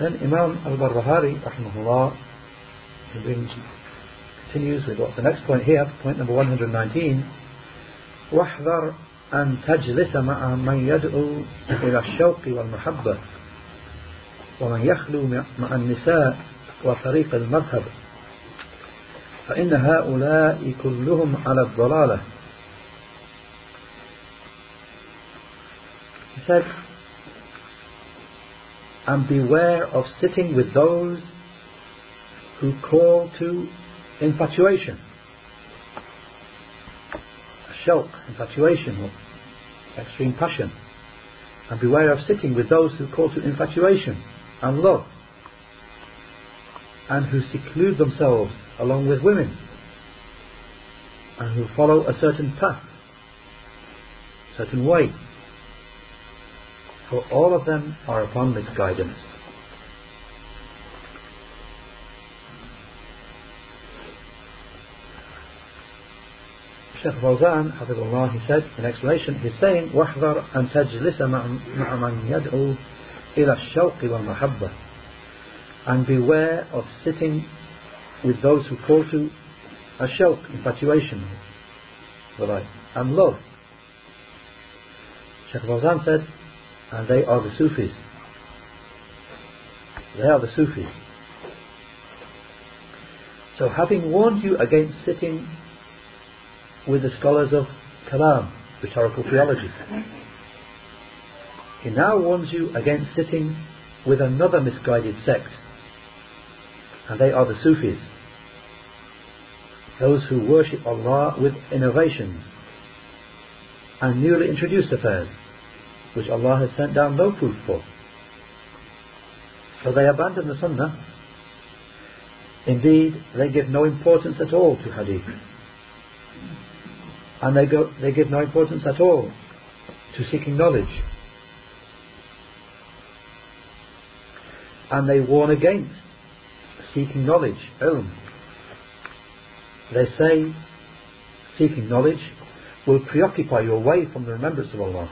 Then Imam al-Barbahari, rahimahullah, continues with what's the next point here, point number 119. واحذر أن تجلس مع من يدعو إلى الشوق والمحبة ومن يخلو مع النساء وطريق المذهب فإن هؤلاء كلهم على الضلالة He said, and beware of sitting with those who call to infatuation. Shawq, infatuation, extreme passion. And beware of sitting with those who call to infatuation and love. And who seclude themselves along with women. And who follow a certain path, certain way for all of them are upon misguidance. Sheikh Fawzan, Hafizahullah, he said in explanation, he's saying, "وَحْذَرْ أَن تَجْلِسَ مَعَ مَنْ يَدْعُو إِلَى الشَّوْقِ وَالْمَحَبَّةِ And beware of sitting with those who call to a shawq, infatuation, and love. Sheikh Fawzan said, and they are the Sufis. They are the Sufis. So having warned you against sitting with the scholars of Kalam, rhetorical theology, he now warns you against sitting with another misguided sect, and they are the Sufis, those who worship Allah with innovations and newly introduced affairs which Allah has sent down no proof for. So they abandon the Sunnah. Indeed, they give no importance at all to Hadith. And they, go, they give no importance at all to seeking knowledge. And they warn against seeking knowledge, ilm. They say seeking knowledge will preoccupy you away from the remembrance of Allah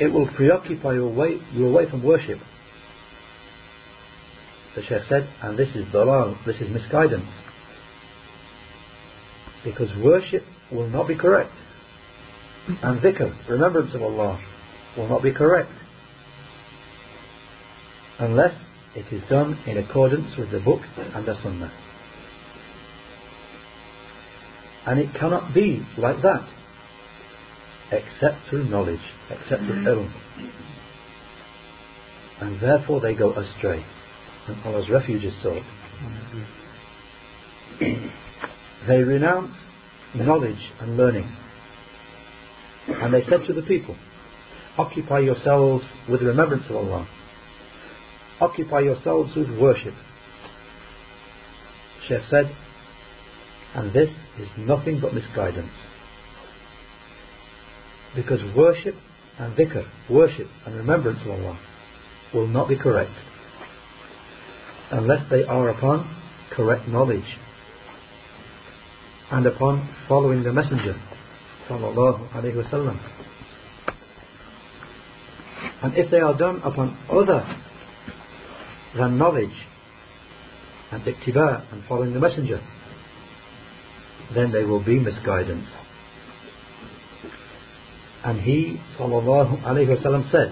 it will preoccupy you away, you away from worship. The Shaykh said, and this is dalal, this is misguidance. Because worship will not be correct. And dhikr, remembrance of Allah, will not be correct. Unless it is done in accordance with the book and the sunnah. And it cannot be like that except through knowledge, except through mm-hmm. ilm. And therefore they go astray. And Allah's refuge is sought. Mm-hmm. they renounce knowledge and learning. And they said to the people, Occupy yourselves with the remembrance of Allah. Occupy yourselves with worship. Sheikh said, and this is nothing but misguidance. Because worship and dhikr, worship and remembrance of Allah, will not be correct unless they are upon correct knowledge and upon following the Messenger sallallahu alaihi wasallam. And if they are done upon other than knowledge and ittiba and following the Messenger, then they will be misguidance. And he, sallallahu alayhi wasallam, said,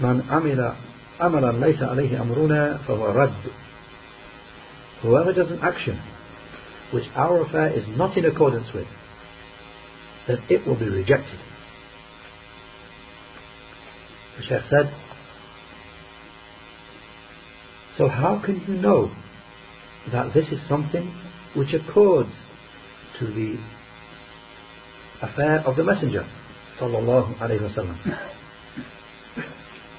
"Man amila amalan laysa alayhi amruna fahuwa rad." Whoever does an action which our affair is not in accordance with, then it will be rejected. The Sheikh said, So how can you know that this is something which accords to the affair of the Messenger? sallallahu alayhi wasallam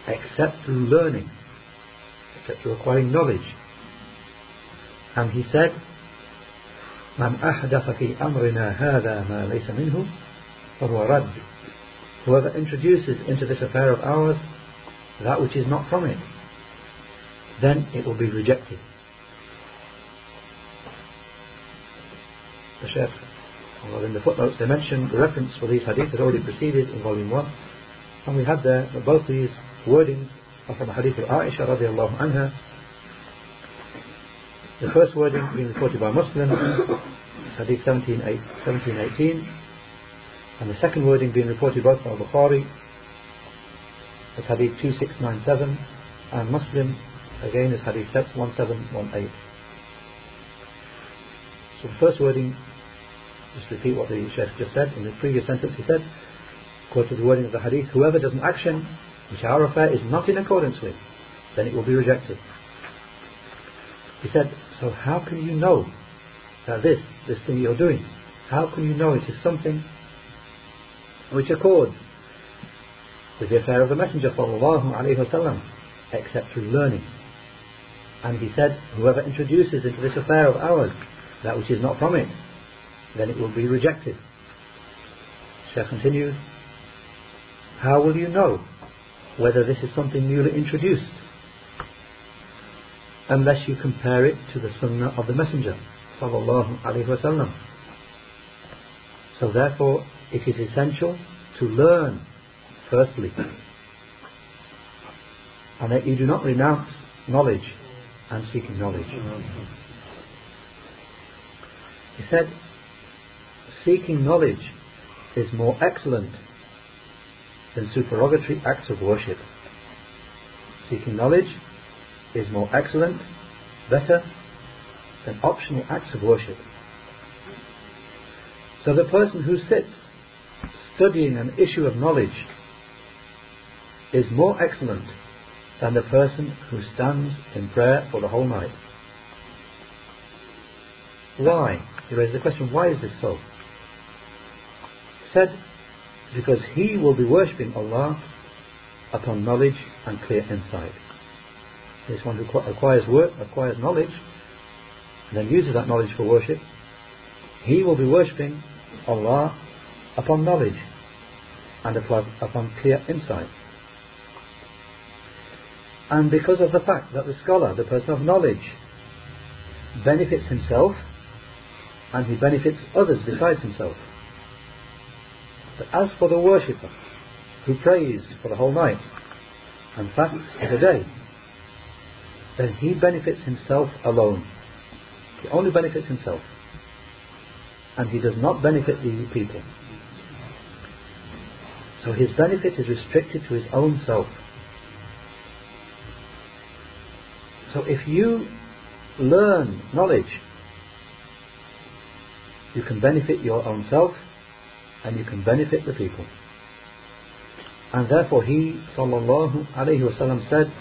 except through learning except through acquiring knowledge and he said من أحدث في أمرنا هذا ما ليس منه فهو رد whoever introduces into this affair of ours that which is not from it then it will be rejected the Sheikh well, in the footnotes they mention the reference for these hadith had already preceded in volume 1 and we had there that both these wordings are from the hadith of Aisha radiallahu anha. The first wording being reported by Muslim, hadith 1718, and the second wording being reported both by Bukhari, as hadith 2697, and Muslim again as hadith 1718. So the first wording, just repeat what the Sheikh just said. In the previous sentence he said, quoted the wording of the hadith, whoever does an action which our affair is not in accordance with, then it will be rejected. He said, so how can you know that this, this thing you're doing, how can you know it is something which accords with the affair of the Messenger sallallahu except through learning. And he said, whoever introduces into this affair of ours that which is not from it, then it will be rejected. Sheikh continues, how will you know whether this is something newly introduced? Unless you compare it to the sunnah of the Messenger sallallahu alaihi wasallam. So therefore, it is essential to learn firstly, and that you do not renounce knowledge and seeking knowledge. He said, seeking knowledge is more excellent than supererogatory acts of worship. Seeking knowledge is more excellent, better than optional acts of worship. So the person who sits studying an issue of knowledge is more excellent than the person who stands in prayer for the whole night. Why? He raises the question, why is this so? Said, because he will be worshipping Allah upon knowledge and clear insight. This one who acquires work, acquires knowledge, and then uses that knowledge for worship, he will be worshipping Allah upon knowledge and upon clear insight. And because of the fact that the scholar, the person of knowledge, benefits himself and he benefits others besides himself. But as for the worshipper who prays for the whole night and fasts for the day, then he benefits himself alone. He only benefits himself. And he does not benefit the people. So his benefit is restricted to his own self. So if you learn knowledge, you can benefit your own self and you can benefit the people. And therefore he sallallahu alayhi wasallam said,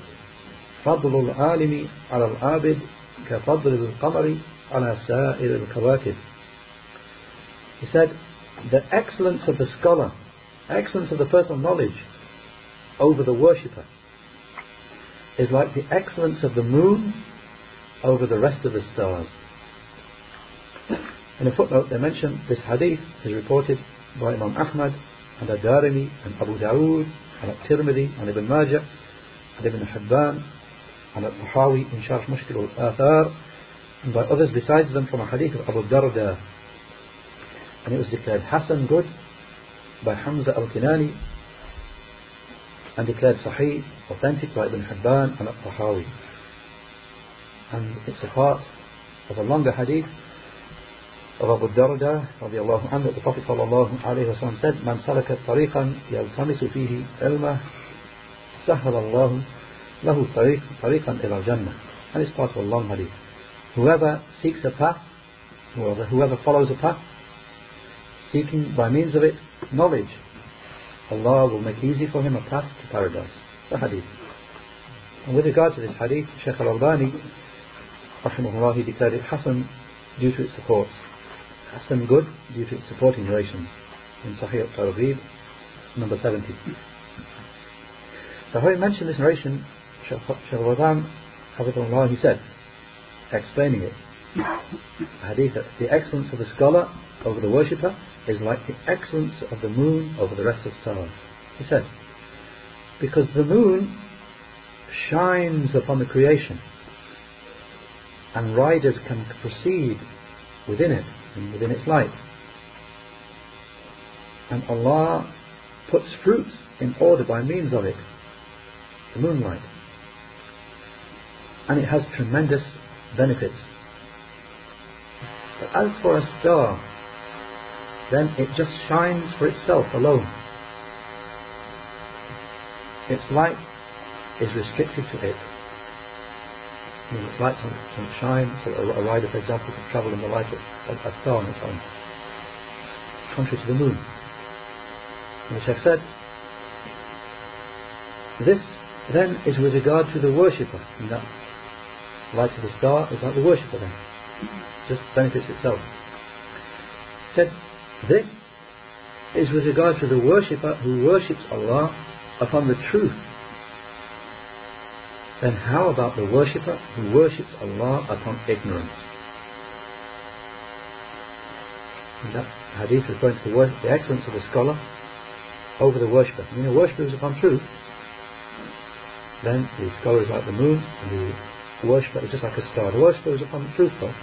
فضل العالم على العابد كفضل القمر على سائر الكواكب. He said, the excellence of the scholar, excellence of the person of knowledge over the worshipper is like the excellence of the moon over the rest of the stars. In a footnote, they mention this hadith is reported Imam Ahmad and Ad-Darimi and Abu Dawood and At-Tirmidhi and Ibn Majah and Ibn Hibban and At-Tahawi in Sharh Mushkil al-Athar and by others besides them from a hadith of Abu Darda. And it was declared Hasan good by Hamza al-Kinani and declared Sahih, authentic by Ibn Hibban and Al-Tahawi. And it's a part of a longer hadith Darda radiallahu anhu that the Prophet sallallahu alayhi wa sallam said, من سلك طريقا يلتمس فيه علمه سهل الله له طريق طريقا إلى الجنة. And it's part of long hadith. Whoever seeks a path, whoever, whoever follows a path, seeking by means of it knowledge, Allah will make easy for him a path to paradise. The hadith. And with regard to this hadith, Shaykh al-Albani, rahimahullah, he declared it Hasan due to its support. Hasan good its supporting narrations in Sahih al-Targhib, number 70. So having mentioned this narration, Shaykh al-Albani, he said, explaining it, hadith the excellence of the scholar over the worshipper is like the excellence of the moon over the rest of the stars. He said, because the moon shines upon the creation and riders can proceed within it and within its light. And Allah puts fruits in order by means of it, the moonlight. and it has tremendous benefits. But as for a star, then it just shines for itself alone. Its light is restricted to it. You know, its light doesn't shine, so a, a rider, for example, can travel in the light of a, a star on its own, contrary to the moon. And the Sheikh said, this then is with regard to the worshipper, and that light of the star is like the worshipper then, just benefits itself. He said, this is with regard to the worshipper who worships Allah upon the truth. Then how about the worshipper who worships Allah upon ignorance? And that hadith referring to the, the excellence of the scholar over the worshipper. I mean, the worshipper is upon truth. Then the scholar is like the moon, and the worshipper is just like a star. The worshipper is upon the truth, though.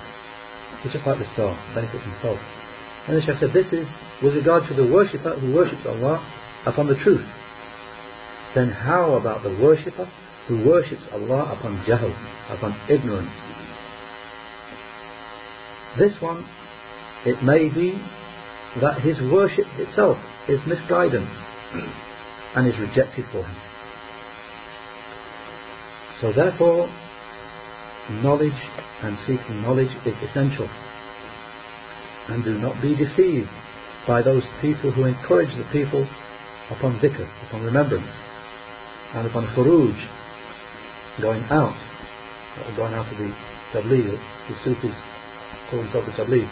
He's just like the star, benefits himself. And the Shaykh said, this is with regard to the worshipper who worships Allah upon the truth. Then how about the worshipper who worships Allah upon jahl, upon ignorance? This one, it may be that his worship itself is misguidance and is rejected for him. So therefore, knowledge and seeking knowledge is essential. And do not be deceived by those people who encourage the people upon dhikr, upon remembrance, and upon khuruj, going out, uh, going out of the tabligh, the Sufis call themselves the tabligh,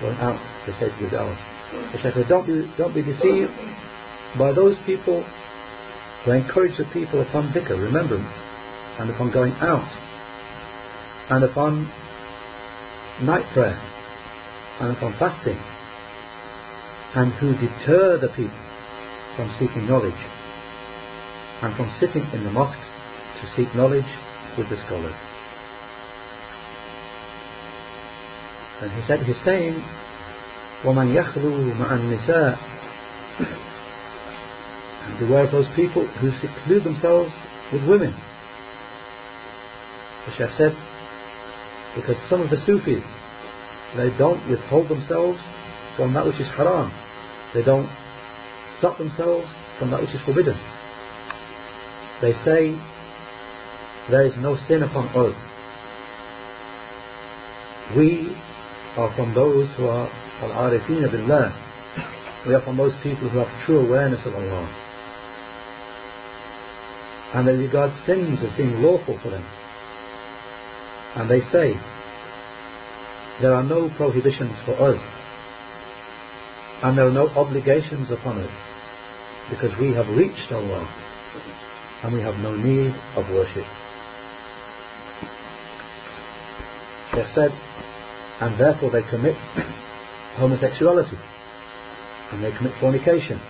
going out, they say to the dawah. The Shaykh said, don't be, don't be deceived by those people who encourage the people upon dhikr, remembrance, and upon going out, and upon night prayer, and upon fasting, and who deter the people from seeking knowledge, and from sitting in the mosques to seek knowledge with the scholars. And he said, he's saying, وَمَنْ يَخْلُو مَعَ النِّسَاءِ And beware of those people who seclude themselves with women. The Sheikh said, because some of the Sufis, they don't withhold themselves from that which is haram. They don't stop themselves from that which is forbidden. They say, there is no sin upon us. We are from those who are al-arifina billah. We are from those people who have true awareness of Allah. And they regard sins as being lawful for them. And they say, there are no prohibitions for us. And there are no obligations upon us. Because we have reached Allah. And we have no need of worship. They said, and therefore they commit homosexuality and they commit fornication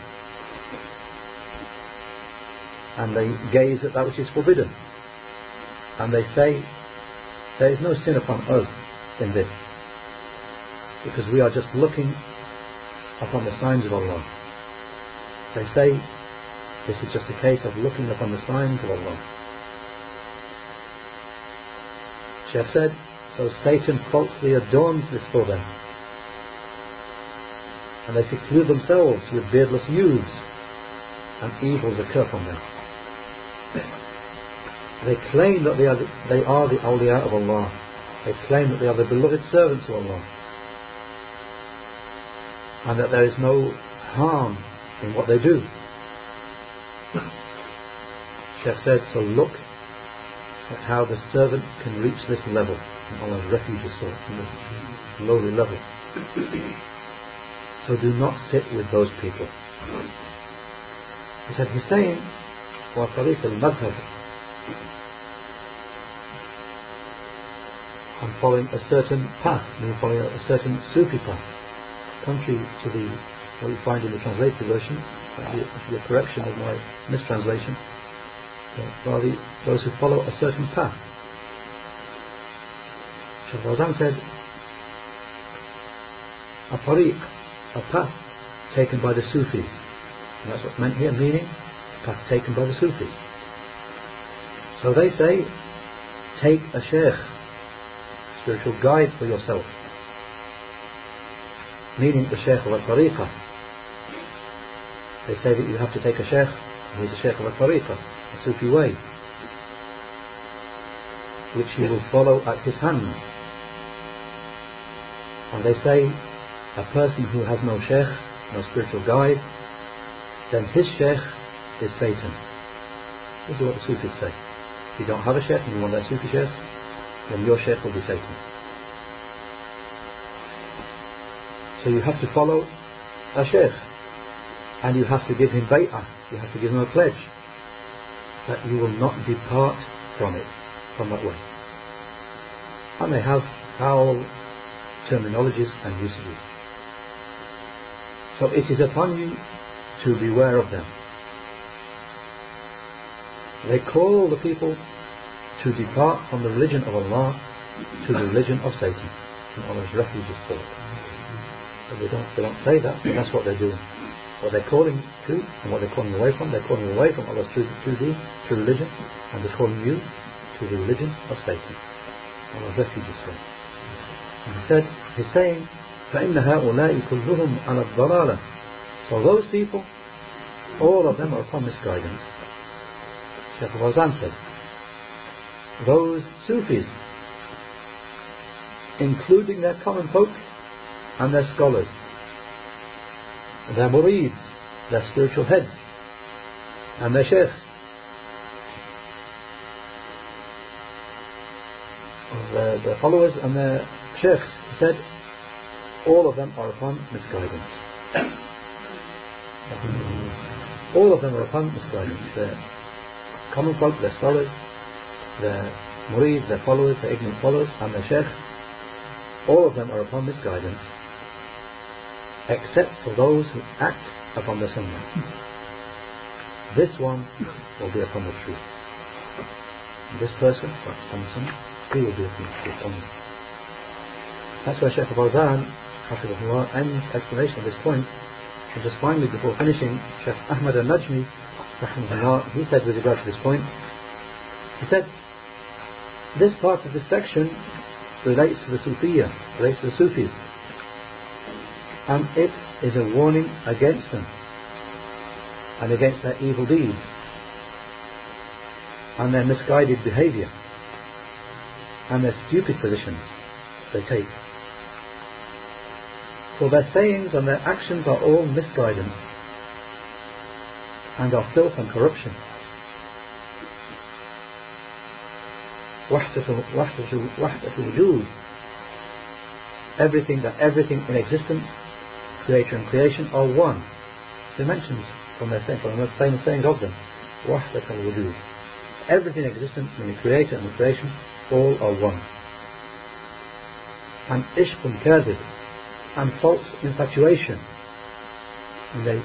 and they gaze at that which is forbidden and they say there is no sin upon us in this because we are just looking upon the signs of Allah they say this is just a case of looking upon the signs of Allah Sheikh said so Satan falsely adorns this for them. And they seclude themselves with beardless youths, and evils occur from them. They claim that they are the, they are the awliya of Allah. They claim that they are the beloved servants of Allah. And that there is no harm in what they do. Sheikh said, so look at how the servant can reach this level. Allah's refuge is sought from the lowly level. so do not sit with those people. He said, he's saying, وطريق المذهب I'm following a certain path, I'm following a certain Sufi path, contrary to the what you find in the translated version, the, the correction of my mistranslation, rather those who follow a certain path. Shaykh said, a tariq, a path taken by the Sufis. And that's what's meant here, meaning a path taken by the Sufis. So they say take a sheikh, spiritual guide for yourself. Meaning the sheikh of a tariqah. They say that you have to take a sheikh, he's a sheikh of a tariqah, a Sufi way, which you will follow at his hand. And they say a person who has no sheikh, no spiritual guide, then his sheikh is Satan. This is what the Sufis say. If you don't have a sheikh and you want a Sufi sheikh, then your sheikh will be Satan. So you have to follow a sheikh and you have to give him bay'ah, you have to give them a pledge that you will not depart from it, from that way. And they have foul terminologies and usages. So it is upon you to beware of them. They call the people to depart from the religion of Allah to the religion of Satan, and Allah's refuge is. But they don't, they don't say that, but that's what they're doing What they're calling to and what they're calling away from, they're calling away from Allah's true, true deen, true religion, and they're calling you to the religion of Satan. Allah's refuge is sought. And he said, he's saying, فإن هؤلاء كلهم على الضلالة So those people, all of them are upon misguidance. Shaykh Fawzan said, those Sufis, including their common folk and their scholars, their murids, their spiritual heads, and their sheikhs, their, followers and their sheikhs, he said, all of them are upon misguidance. all of them are upon misguidance. Their common folk, their scholars, their murids, their followers, their ignorant followers, and their sheikhs, all of them are upon misguidance, except for those who act upon the sunnah. This one will be upon the truth. This person, upon the sunnah, he will be upon the truth only. That's why Shaykh Fawzan, Hafizahullah, ends explanation of this point. And just finally, before finishing, Shaykh Ahmad al-Najmi, he said with regard to this point, he said, this part of this section relates to the Sufiya, relates to the Sufis and it is a warning against them and against their evil deeds and their misguided behaviour and their stupid positions they take. For their sayings and their actions are all misguidance and are filth and corruption. Everything that everything in existence creator and creation are one they mentions from their saying, from the most famous sayings of them وحدة الوجود everything in existence meaning the creator and the creation all are one and ishqun kadhib and false infatuation and they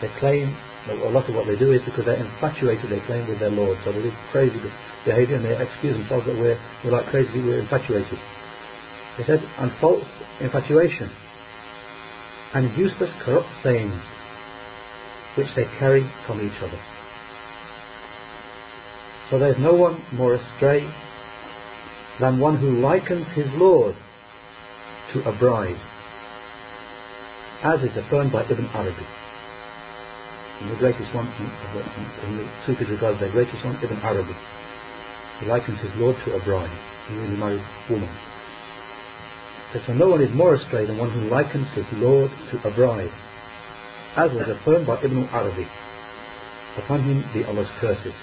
they claim a lot of what they do is because they're infatuated they claim with their Lord so they do crazy behavior and they excuse themselves that we're, we're like crazy people, we're infatuated. They said, and false infatuation and useless corrupt sayings which they carry from each other. So there is no one more astray than one who likens his Lord to a bride, as is affirmed by Ibn Arabi. And the greatest one, in the Sufis regard the greatest one, Ibn Arabi. He likens his Lord to a bride, a newly married woman But so no one is more astray than one who likens his Lord to a bride, as was affirmed by Ibn Arabi. Upon him be Allah's curses.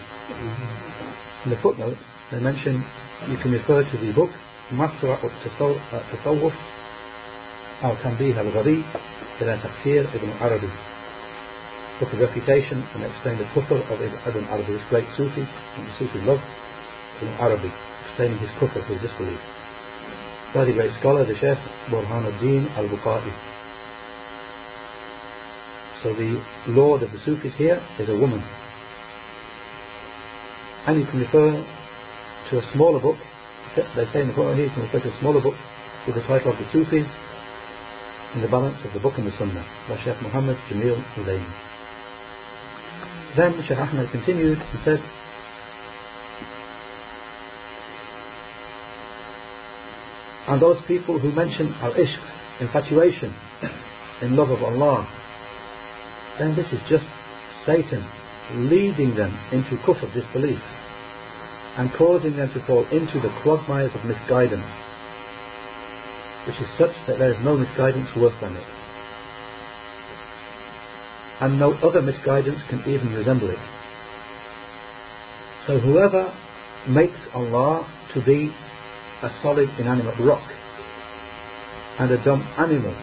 In the footnote, they mention you can refer to the book مطلع التصوف أو تنبيه الغبي إلى تفسير Ibn Arabi book of reputation and explain the kufr of Ibn Arabi, this great Sufi, and the Sufi love in Arabic, explaining his kufr, his disbelief. Very great scholar, the Sheikh Burhanuddin al-Bukhari. So the Lord of the Sufis here is a woman. And you can refer to a smaller book, they say in the Quran here, you can refer to a smaller book with the title of the Sufis in the balance of the book and the Sunnah by Sheikh Muhammad Jamil Ulaini. Then Sheikh Ahmed continued and said, And those people who mention al-ishq, infatuation, in love of Allah, then this is just Satan leading them into kufr, disbelief, and causing them to fall into the quagmires of misguidance, which is such that there is no misguidance worse than it. And no other misguidance can even resemble it. So whoever makes Allah to be a solid inanimate rock and a dumb animal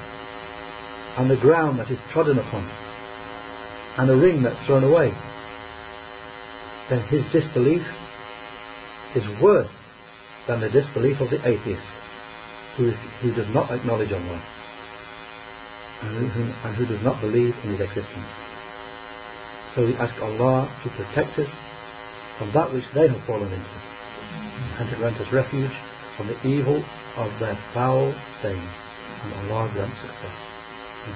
and the ground that is trodden upon and a ring that's thrown away then his disbelief is worse than the disbelief of the atheist who, who does not acknowledge Allah and who, and who does not believe in his existence. So we ask Allah to protect us from that which they have fallen into and to grant us refuge from the evil of their foul sayings and Allah grant success.